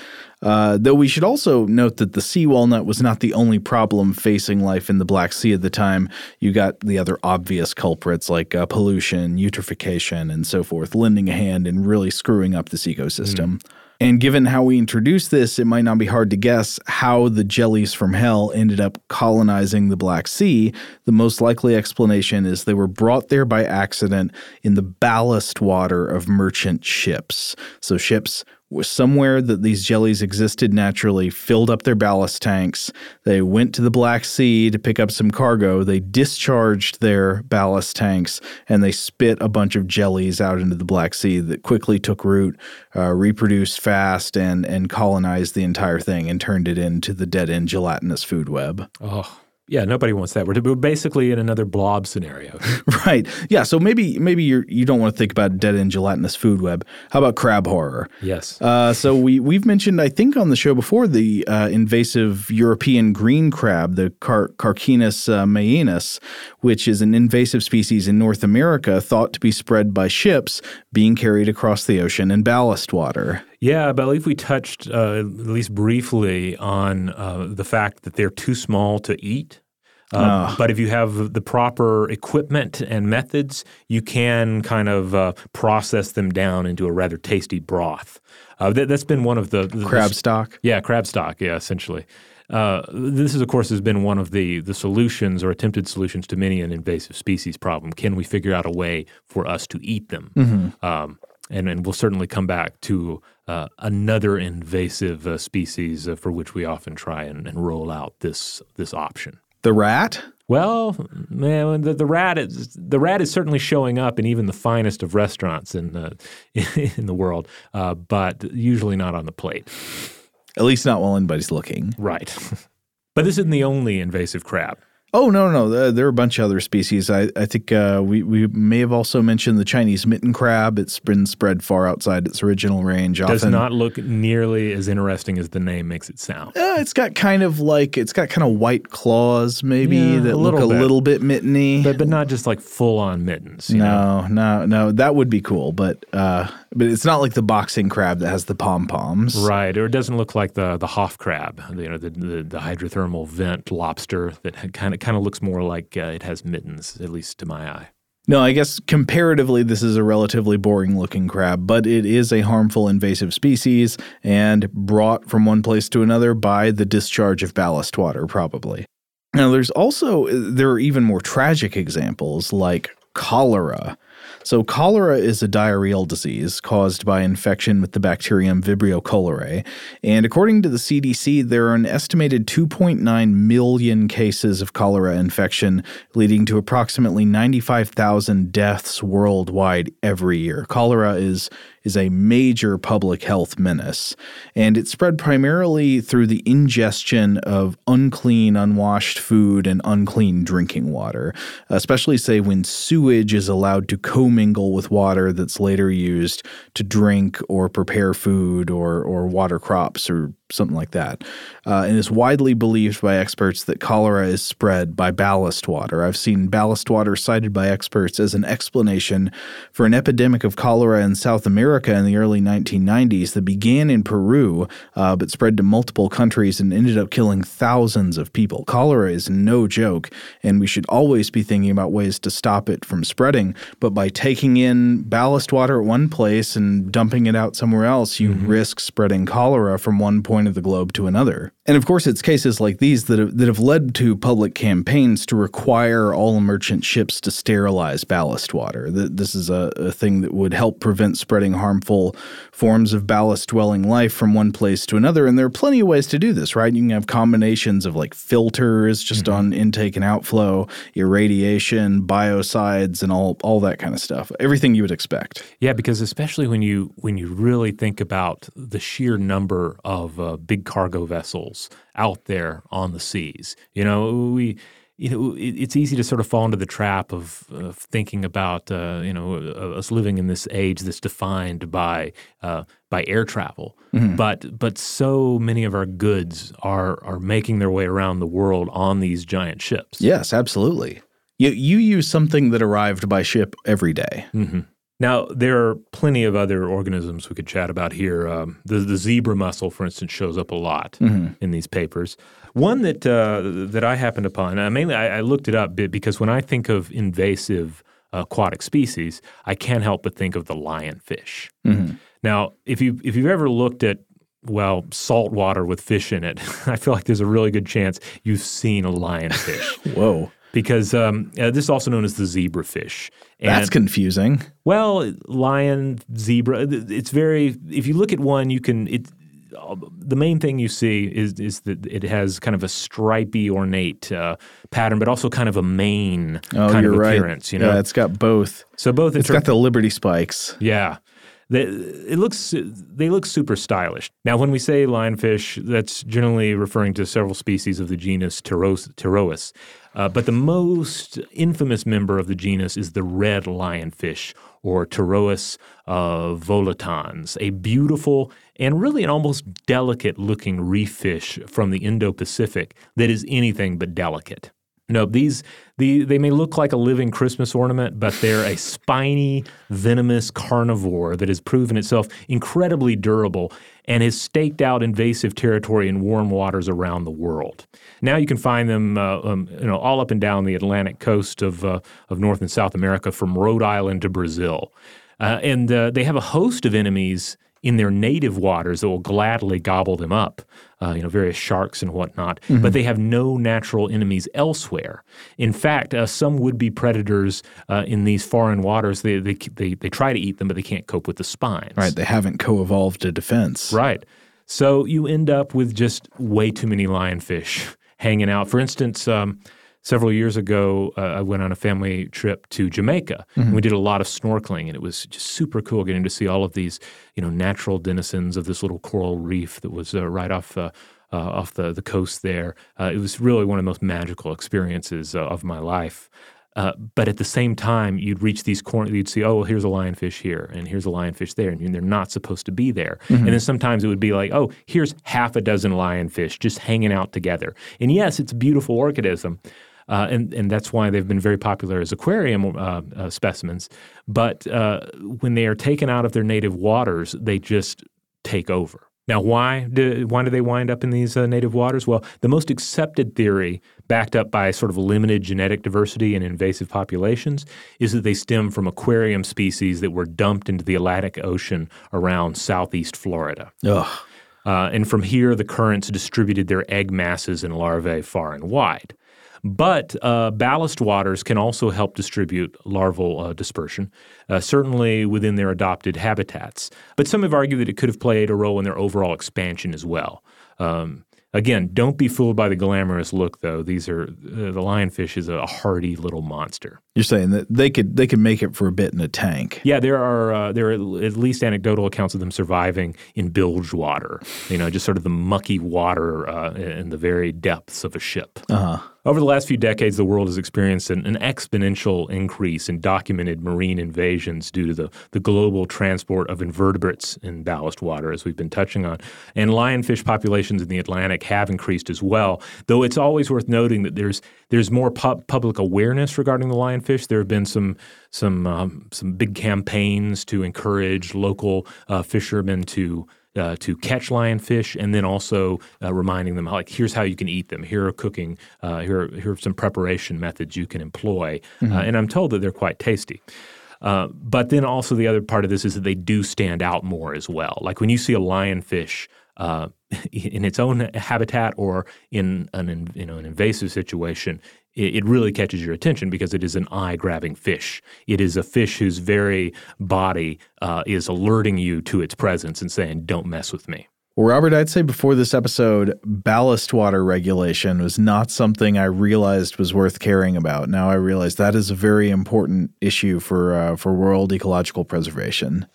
Uh, though we should also note that the sea walnut was not the only problem facing life in the Black Sea at the time. You got the other obvious culprits like uh, pollution, eutrophication, and so forth, lending a hand in really screwing up this ecosystem. Mm. And given how we introduced this, it might not be hard to guess how the jellies from hell ended up colonizing the Black Sea. The most likely explanation is they were brought there by accident in the ballast water of merchant ships. So, ships somewhere that these jellies existed naturally, filled up their ballast tanks. They went to the Black Sea to pick up some cargo. They discharged their ballast tanks and they spit a bunch of jellies out into the Black Sea that quickly took root, uh, reproduced fast, and, and colonized the entire thing and turned it into the dead end gelatinous food web. Oh. Yeah, nobody wants that. We're basically in another blob scenario. right. Yeah. So maybe maybe you you don't want to think about dead end gelatinous food web. How about crab horror? Yes. Uh, so we we've mentioned I think on the show before the uh, invasive European green crab, the Car- Carcinus uh, maenas, which is an invasive species in North America, thought to be spread by ships being carried across the ocean in ballast water. Yeah, I believe we touched uh, at least briefly on uh, the fact that they're too small to eat. Uh, oh. But if you have the proper equipment and methods, you can kind of uh, process them down into a rather tasty broth. Uh, that, has been one of the, the crab the, stock. Yeah, crab stock. Yeah, essentially. Uh, this is, of course, has been one of the the solutions or attempted solutions to many an invasive species problem. Can we figure out a way for us to eat them? Mm-hmm. Um, and, and we'll certainly come back to uh, another invasive uh, species uh, for which we often try and, and, roll out this this option. The rat. Well, man, the, the rat is the rat is certainly showing up in even the finest of restaurants in the in the world, uh, but usually not on the plate. At least not while anybody's looking. Right. but this isn't the only invasive crab. Oh no, no, no! There are a bunch of other species. I, I think uh, we we may have also mentioned the Chinese mitten crab. It's been spread far outside its original range. It does not look nearly as interesting as the name makes it sound. Uh, it's got kind of like it's got kind of white claws, maybe yeah, that a look a bit. little bit mitteny, but but not just like full on mittens. no, know? no, no. That would be cool, but uh, but it's not like the boxing crab that has the pom poms, right? Or it doesn't look like the the Hoff crab, you know, the the, the hydrothermal vent lobster that kind of kind of looks more like uh, it has mittens, at least to my eye. No, I guess comparatively, this is a relatively boring looking crab, but it is a harmful invasive species and brought from one place to another by the discharge of ballast water, probably. Now, there's also, there are even more tragic examples like cholera. So, cholera is a diarrheal disease caused by infection with the bacterium Vibrio cholerae. And according to the CDC, there are an estimated 2.9 million cases of cholera infection, leading to approximately 95,000 deaths worldwide every year. Cholera is is a major public health menace, and it's spread primarily through the ingestion of unclean, unwashed food and unclean drinking water, especially, say, when sewage is allowed to commingle commingle with water that's later used to drink or prepare food or, or water crops or something like that. Uh, and it's widely believed by experts that cholera is spread by ballast water. I've seen ballast water cited by experts as an explanation for an epidemic of cholera in South America in the early 1990s that began in Peru uh, but spread to multiple countries and ended up killing thousands of people. Cholera is no joke, and we should always be thinking about ways to stop it from spreading. But by taking in ballast water at one place and dumping it out somewhere else, you mm-hmm. risk spreading cholera from one point of the globe to another. And of course, it's cases like these that have, that have led to public campaigns to require all merchant ships to sterilize ballast water. This is a, a thing that would help prevent spreading harmful forms of ballast dwelling life from one place to another. And there are plenty of ways to do this, right? You can have combinations of like filters just mm-hmm. on intake and outflow, irradiation, biocides, and all all that kind of stuff. Everything you would expect. Yeah, because especially when you when you really think about the sheer number of uh, big cargo vessels out there on the seas. You know, we you know, it's easy to sort of fall into the trap of, of thinking about, uh, you know, uh, us living in this age that's defined by uh, by air travel. Mm-hmm. But but so many of our goods are are making their way around the world on these giant ships. Yes, absolutely. You you use something that arrived by ship every day. Mm-hmm. Now, there are plenty of other organisms we could chat about here. Um, the, the, zebra mussel, for instance, shows up a lot mm-hmm. in these papers. One that uh, that I happened upon, uh, mainly I, I, looked it up because when I think of invasive aquatic species, I can't help but think of the lionfish. Mm-hmm. Now, if you if you've ever looked at well, salt water with fish in it, I feel like there's a really good chance you've seen a lionfish. Whoa because um, uh, this is also known as the zebrafish. And, That's confusing. Well, lion, zebra. It's very. If you look at one, you can. It, the main thing you see is is that it has kind of a stripy, ornate uh, pattern, but also kind of a mane oh, kind of appearance. Right. You know, yeah, it's got both. So both. It's got the Liberty spikes. Yeah. They, it looks they look super stylish. Now, when we say lionfish, that's generally referring to several species of the genus Pterois. Uh, but the most infamous member of the genus is the red lionfish, or Pterois uh, volitans, a beautiful and really an almost delicate looking reef fish from the Indo Pacific that is anything but delicate. No, these the, they may look like a living Christmas ornament, but they're a spiny, venomous carnivore that has proven itself incredibly durable and has staked out invasive territory in warm waters around the world. Now you can find them, uh, um, you know, all up and down the Atlantic coast of uh, of North and South America, from Rhode Island to Brazil, uh, and uh, they have a host of enemies in their native waters that will gladly gobble them up, uh, you know, various sharks and whatnot. Mm-hmm. But they have no natural enemies elsewhere. In fact, uh, some would-be predators uh, in these foreign waters, they, they, they, they try to eat them, but they can't cope with the spines. Right, they haven't co-evolved a defense. Right. So you end up with just way too many lionfish hanging out. For instance, um, several years ago, uh, I went on a family trip to Jamaica. Mm-hmm. And we did a lot of snorkeling, and it was just super cool getting to see all of these, you know, natural denizens of this little coral reef that was uh, right off. Uh, uh, off the, the coast there. Uh, it was really one of the most magical experiences uh, of my life. Uh, but at the same time, you'd reach these corners, you'd see, oh, well, here's a lionfish here, and here's a lionfish there, and they're not supposed to be there. Mm-hmm. And then sometimes it would be like, oh, here's half a dozen lionfish just hanging out together. And yes, it's a beautiful organism. Uh, and, and that's why they've been very popular as aquarium uh, uh specimens. But uh, when they are taken out of their native waters, they just take over. Now, why do, why do they wind up in these uh, native waters? Well, the most accepted theory, backed up by sort of limited genetic diversity and invasive populations, is that they stem from aquarium species that were dumped into the Atlantic Ocean around southeast Florida. Ugh. Uh, and from here, the currents distributed their egg masses and larvae far and wide. But uh, ballast waters can also help distribute larval uh, dispersion, uh, certainly within their adopted habitats. But some have argued that it could have played a role in their overall expansion as well. Um, Again, don't be fooled by the glamorous look, though. These are uh, the lionfish is a hardy little monster. You're saying that they could they could make it for a bit in a tank. Yeah, there are uh, there are at least anecdotal accounts of them surviving in bilge water. You know, just sort of the mucky water uh, in the very depths of a ship. Uh huh. Over the last few decades, the world has experienced an, an, exponential increase in documented marine invasions due to the, the global transport of invertebrates in ballast water, as we've been touching on. And lionfish populations in the Atlantic have increased as well, though it's always worth noting that there's there's more public awareness regarding the lionfish. There have been some some um, some big campaigns to encourage local uh, fishermen to uh, to catch lionfish, and then also uh, reminding them like here's how you can eat them. Here are cooking. Uh, here are, here are some preparation methods you can employ. Uh, mm-hmm. and I'm told that they're quite tasty. Uh, but then also the other part of this is that they do stand out more as well. Like when you see a lionfish uh, in its own habitat or in an you know an invasive situation, it, it really catches your attention because it is an eye grabbing fish. It is a fish whose very body uh, is alerting you to its presence and saying, "Don't mess with me." Well, Robert, I'd say before this episode, ballast water regulation was not something I realized was worth caring about. Now I realize that is a very important issue for uh, for world ecological preservation.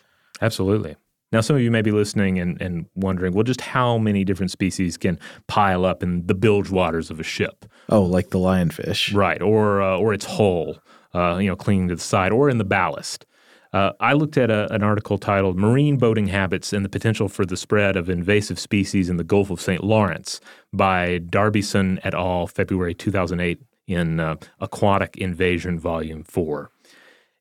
Absolutely. Now, some of you may be listening and, and wondering, well, just how many different species can pile up in the bilge waters of a ship? Oh, like the lionfish, right? Or uh, or its hull, uh, you know, clinging to the side, or in the ballast. Uh, I looked at a, an article titled "Marine Boating Habits and the Potential for the Spread of Invasive Species in the Gulf of St. Lawrence" by Darbyson et al., February 2008, in uh, Aquatic Invasion, Volume Four.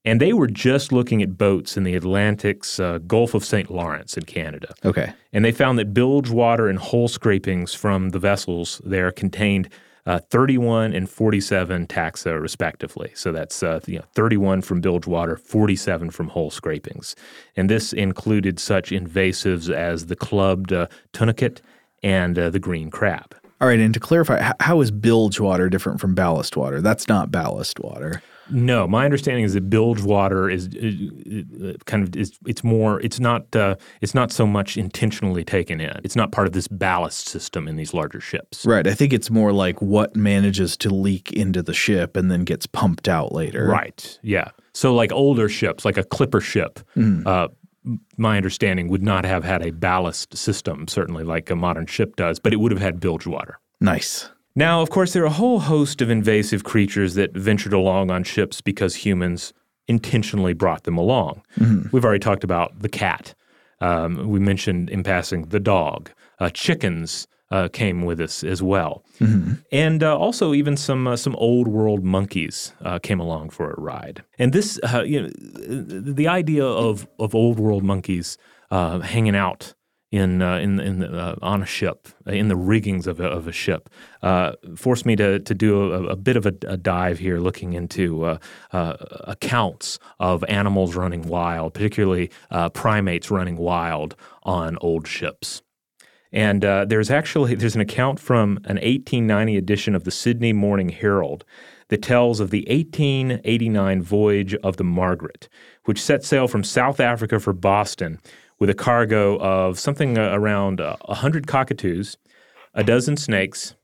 And they were just looking at boats in the Atlantic's uh, Gulf of St. Lawrence in Canada. Okay. And they found that bilge water and hull scrapings from the vessels there contained uh, 31 and 47 taxa, respectively. So that's uh, you know, 31 from bilge water, 47 from hull scrapings. And this included such invasives as the clubbed uh, tunicate and uh, the green crab. All right, and to clarify, how is bilge water different from ballast water? That's not ballast water. No, my understanding is that bilge water is, is kind of is, it's more it's not uh, it's not so much intentionally taken in. It's not part of this ballast system in these larger ships. Right. I think it's more like what manages to leak into the ship and then gets pumped out later. Right. Yeah. So like older ships, like a clipper ship, mm. uh, my understanding would not have had a ballast system, certainly like a modern ship does, but it would have had bilge water. Nice. Now, of course, there are a whole host of invasive creatures that ventured along on ships because humans intentionally brought them along. Mm-hmm. We've already talked about the cat. Um, we mentioned in passing the dog. Uh, chickens uh, came with us as well, mm-hmm. and uh, also even some uh, some old world monkeys uh, came along for a ride. And this, uh, you know, the idea of of old world monkeys hanging out in uh, in in the, uh, on a ship in the riggings of a, of a ship uh, forced me to to do a, a bit of a, a, dive here, looking into uh, uh, accounts of animals running wild, particularly uh, primates running wild on old ships. And there's actually there's an account from an 1890 edition of the Sydney Morning Herald that tells of the 1889 voyage of the Margaret, which set sail from South Africa for Boston with a cargo of something uh, around uh, 100 cockatoos, a dozen snakes,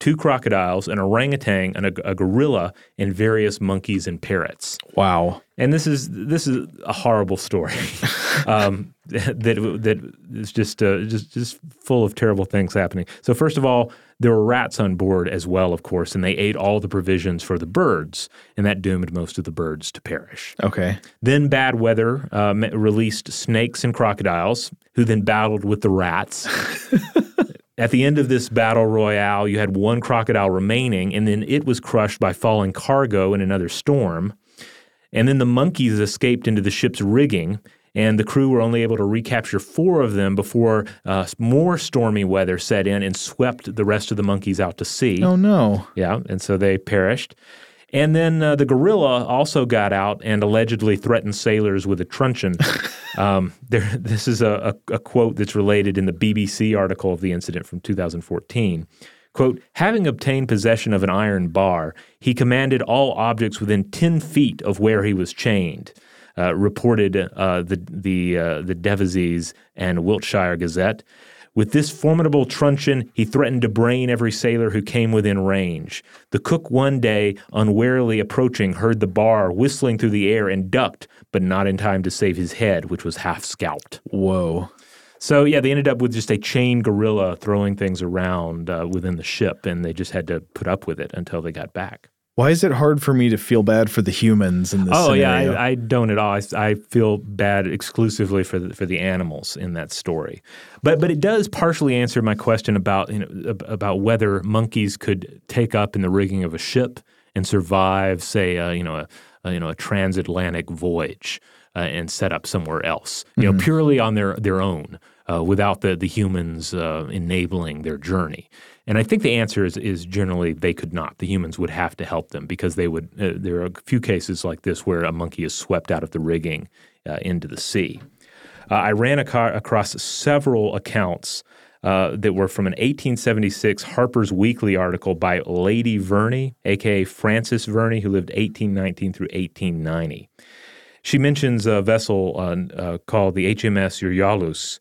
two crocodiles, an orangutan, and a, a, gorilla, and various monkeys and parrots. Wow! And this is this is a horrible story um, that that is just uh, just just full of terrible things happening. So first of all, there were rats on board as well, of course, and they ate all the provisions for the birds, and that doomed most of the birds to perish. Okay. Then bad weather uh, released snakes and crocodiles, who then battled with the rats. At the end of this battle royale, you had one crocodile remaining, and then it was crushed by falling cargo in another storm. And then the monkeys escaped into the ship's rigging, and the crew were only able to recapture four of them before uh, more stormy weather set in and swept the rest of the monkeys out to sea. Oh, no. Yeah, and so they perished. And then uh, the gorilla also got out and allegedly threatened sailors with a truncheon. um, there, this is a, a, a quote that's related in the BBC article of the incident from 2014. Quote, having obtained possession of an iron bar, he commanded all objects within 10 feet of where he was chained uh, reported uh, the the uh, the Devizes and Wiltshire Gazette. With this formidable truncheon, he threatened to brain every sailor who came within range. The cook one day, unwarily approaching, heard the bar whistling through the air and ducked, but not in time to save his head, which was half scalped. Whoa. So yeah, they ended up with just a chained gorilla throwing things around uh, within the ship, and they just had to put up with it until they got back. Why is it hard for me to feel bad for the humans in this Oh scenario? yeah, I, I don't at all. I, I feel bad exclusively for the, for the animals in that story, but but it does partially answer my question about you know, about whether monkeys could take up in the rigging of a ship and survive, say, uh, you know, a, a you know a transatlantic voyage uh, and set up somewhere else, you know, purely on their their own, uh, without the the humans uh, enabling their journey. And I think the answer is is generally they could not. The humans would have to help them because they would. Uh, there are a few cases like this where a monkey is swept out of the rigging uh, into the sea. Uh, I ran aco- across several accounts uh, that were from an 1876 Harper's Weekly article by Lady Verney, aka Frances Verney, who lived 1819 through 1890. She mentions a vessel uh, uh, called the HMS Euryalus,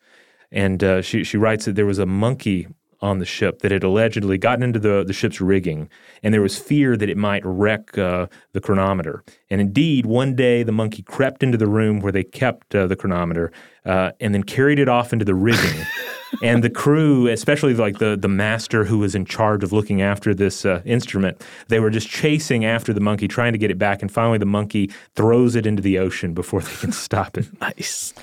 and she, she writes that there was a monkey on the ship that had allegedly gotten into the, the ship's rigging, and there was fear that it might wreck uh, the chronometer. And indeed, one day the monkey crept into the room where they kept uh, the chronometer uh, and then carried it off into the rigging. and the crew, especially like the, the master who was in charge of looking after this uh, instrument, they were just chasing after the monkey, trying to get it back. And finally, the monkey throws it into the ocean before they can stop it. nice.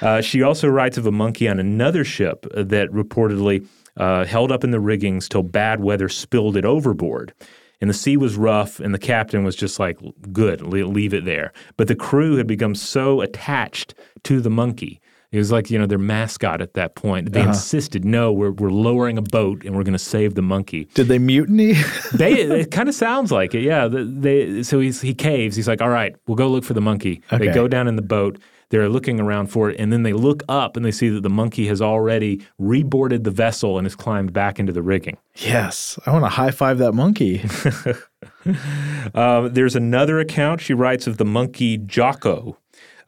Uh, she also writes of a monkey on another ship that reportedly uh, held up in the riggings till bad weather spilled it overboard. And the sea was rough, and the captain was just like, good, leave it there. But the crew had become so attached to the monkey. It was like, you know, their mascot at that point. They insisted, no, we're, we're lowering a boat and we're going to save the monkey. Did they mutiny? They, it kind of sounds like it, yeah. The- They, so he's, he caves. He's like, all right, we'll go look for the monkey. Okay. They go down in the boat. They're looking around for it, and then they look up and they see that the monkey has already reboarded the vessel and has climbed back into the rigging. yes. I want to high five that monkey. Uh, there's another account she writes of the monkey Jocko,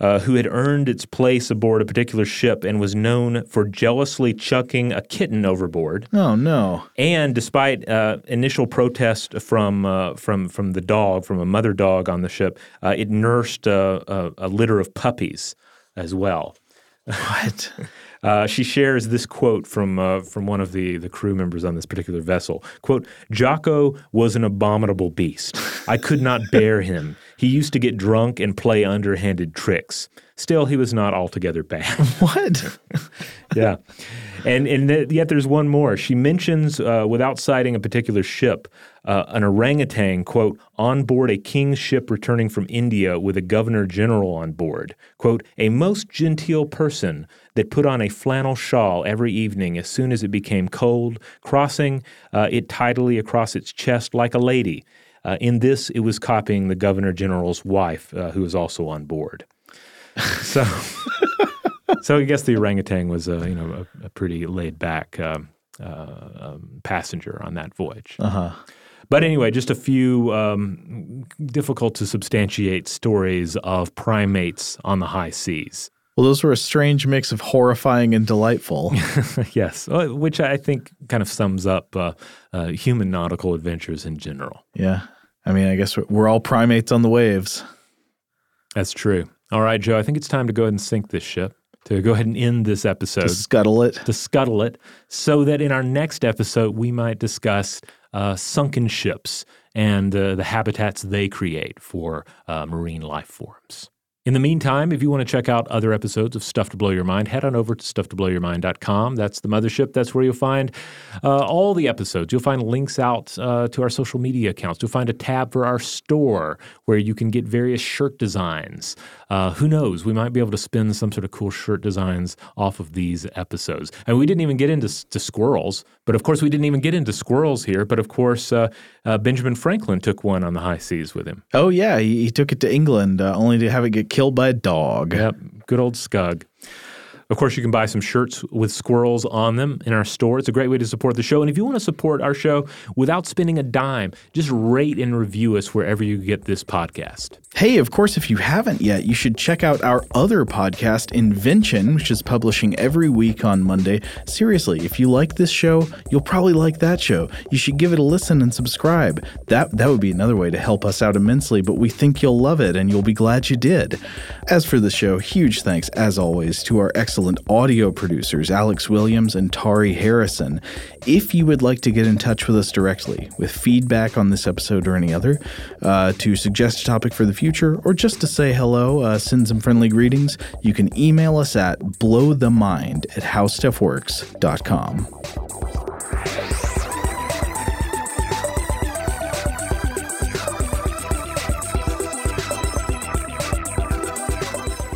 uh, who had earned its place aboard a particular ship and was known for jealously chucking a kitten overboard. Oh, no. And despite uh, initial protest from uh, from from the dog, from a mother dog on the ship, uh, it nursed uh, a, a litter of puppies as well. What? Uh, she shares this quote from uh, from one of the the crew members on this particular vessel. "Quote: Jocko was an abominable beast. I could not bear him. He used to get drunk and play underhanded tricks. Still, he was not altogether bad." what? yeah. And and th- yet there's one more. She mentions, uh, without citing a particular ship, uh, an orangutan, quote, on board a king's ship returning from India with a governor general on board. Quote, a most genteel person that put on a flannel shawl every evening as soon as it became cold, crossing uh, it tidily across its chest like a lady. Uh, in this, it was copying the governor general's wife, uh, who was also on board. So. So I guess the orangutan was, uh, you know, a, a pretty laid back um, uh, um, passenger on that voyage. Uh huh. But anyway, just a few um, difficult to substantiate stories of primates on the high seas. Well, those were a strange mix of horrifying and delightful. yes, which I think kind of sums up uh, uh, human nautical adventures in general. yeah. I mean, I guess we're- all primates on the waves. That's true. All right, Joe, I think it's time to go ahead and sink this ship, to go ahead and end this episode. Scuttle it. to scuttle it so that in our next episode we might discuss uh, sunken ships and uh, the habitats they create for uh, marine life forms. In the meantime, if you want to check out other episodes of Stuff to Blow Your Mind, head on over to stufftoblowyourmind.com. That's the mothership. That's where you'll find uh, all the episodes. You'll find links out uh, to our social media accounts. You'll find a tab for our store where you can get various shirt designs. Uh, who knows? We might be able to spin some sort of cool shirt designs off of these episodes. And we didn't even get into to squirrels, but of course we didn't even get into squirrels here. But of course, uh, uh, Benjamin Franklin took one on the high seas with him. Oh, yeah. He, he took it to England uh, only to have it get killed by a dog. Yep, good old Skugg. Of course, you can buy some shirts with squirrels on them in our store. It's a great way to support the show. And if you want to support our show without spending a dime, just rate and review us wherever you get this podcast. Hey, of course, if you haven't yet, you should check out our other podcast, Invention, which is publishing every week on Monday. Seriously, if you like this show, you'll probably like that show. You should give it a listen and subscribe. That that would be another way to help us out immensely, but we think you'll love it and you'll be glad you did. As for the show, huge thanks as always to our excellent excellent audio producers, Alex Williams and Tari Harrison. If you would like to get in touch with us directly with feedback on this episode or any other, uh, to suggest a topic for the future, or just to say hello, uh, send some friendly greetings, you can email us at blowthemind at howstuffworks.com.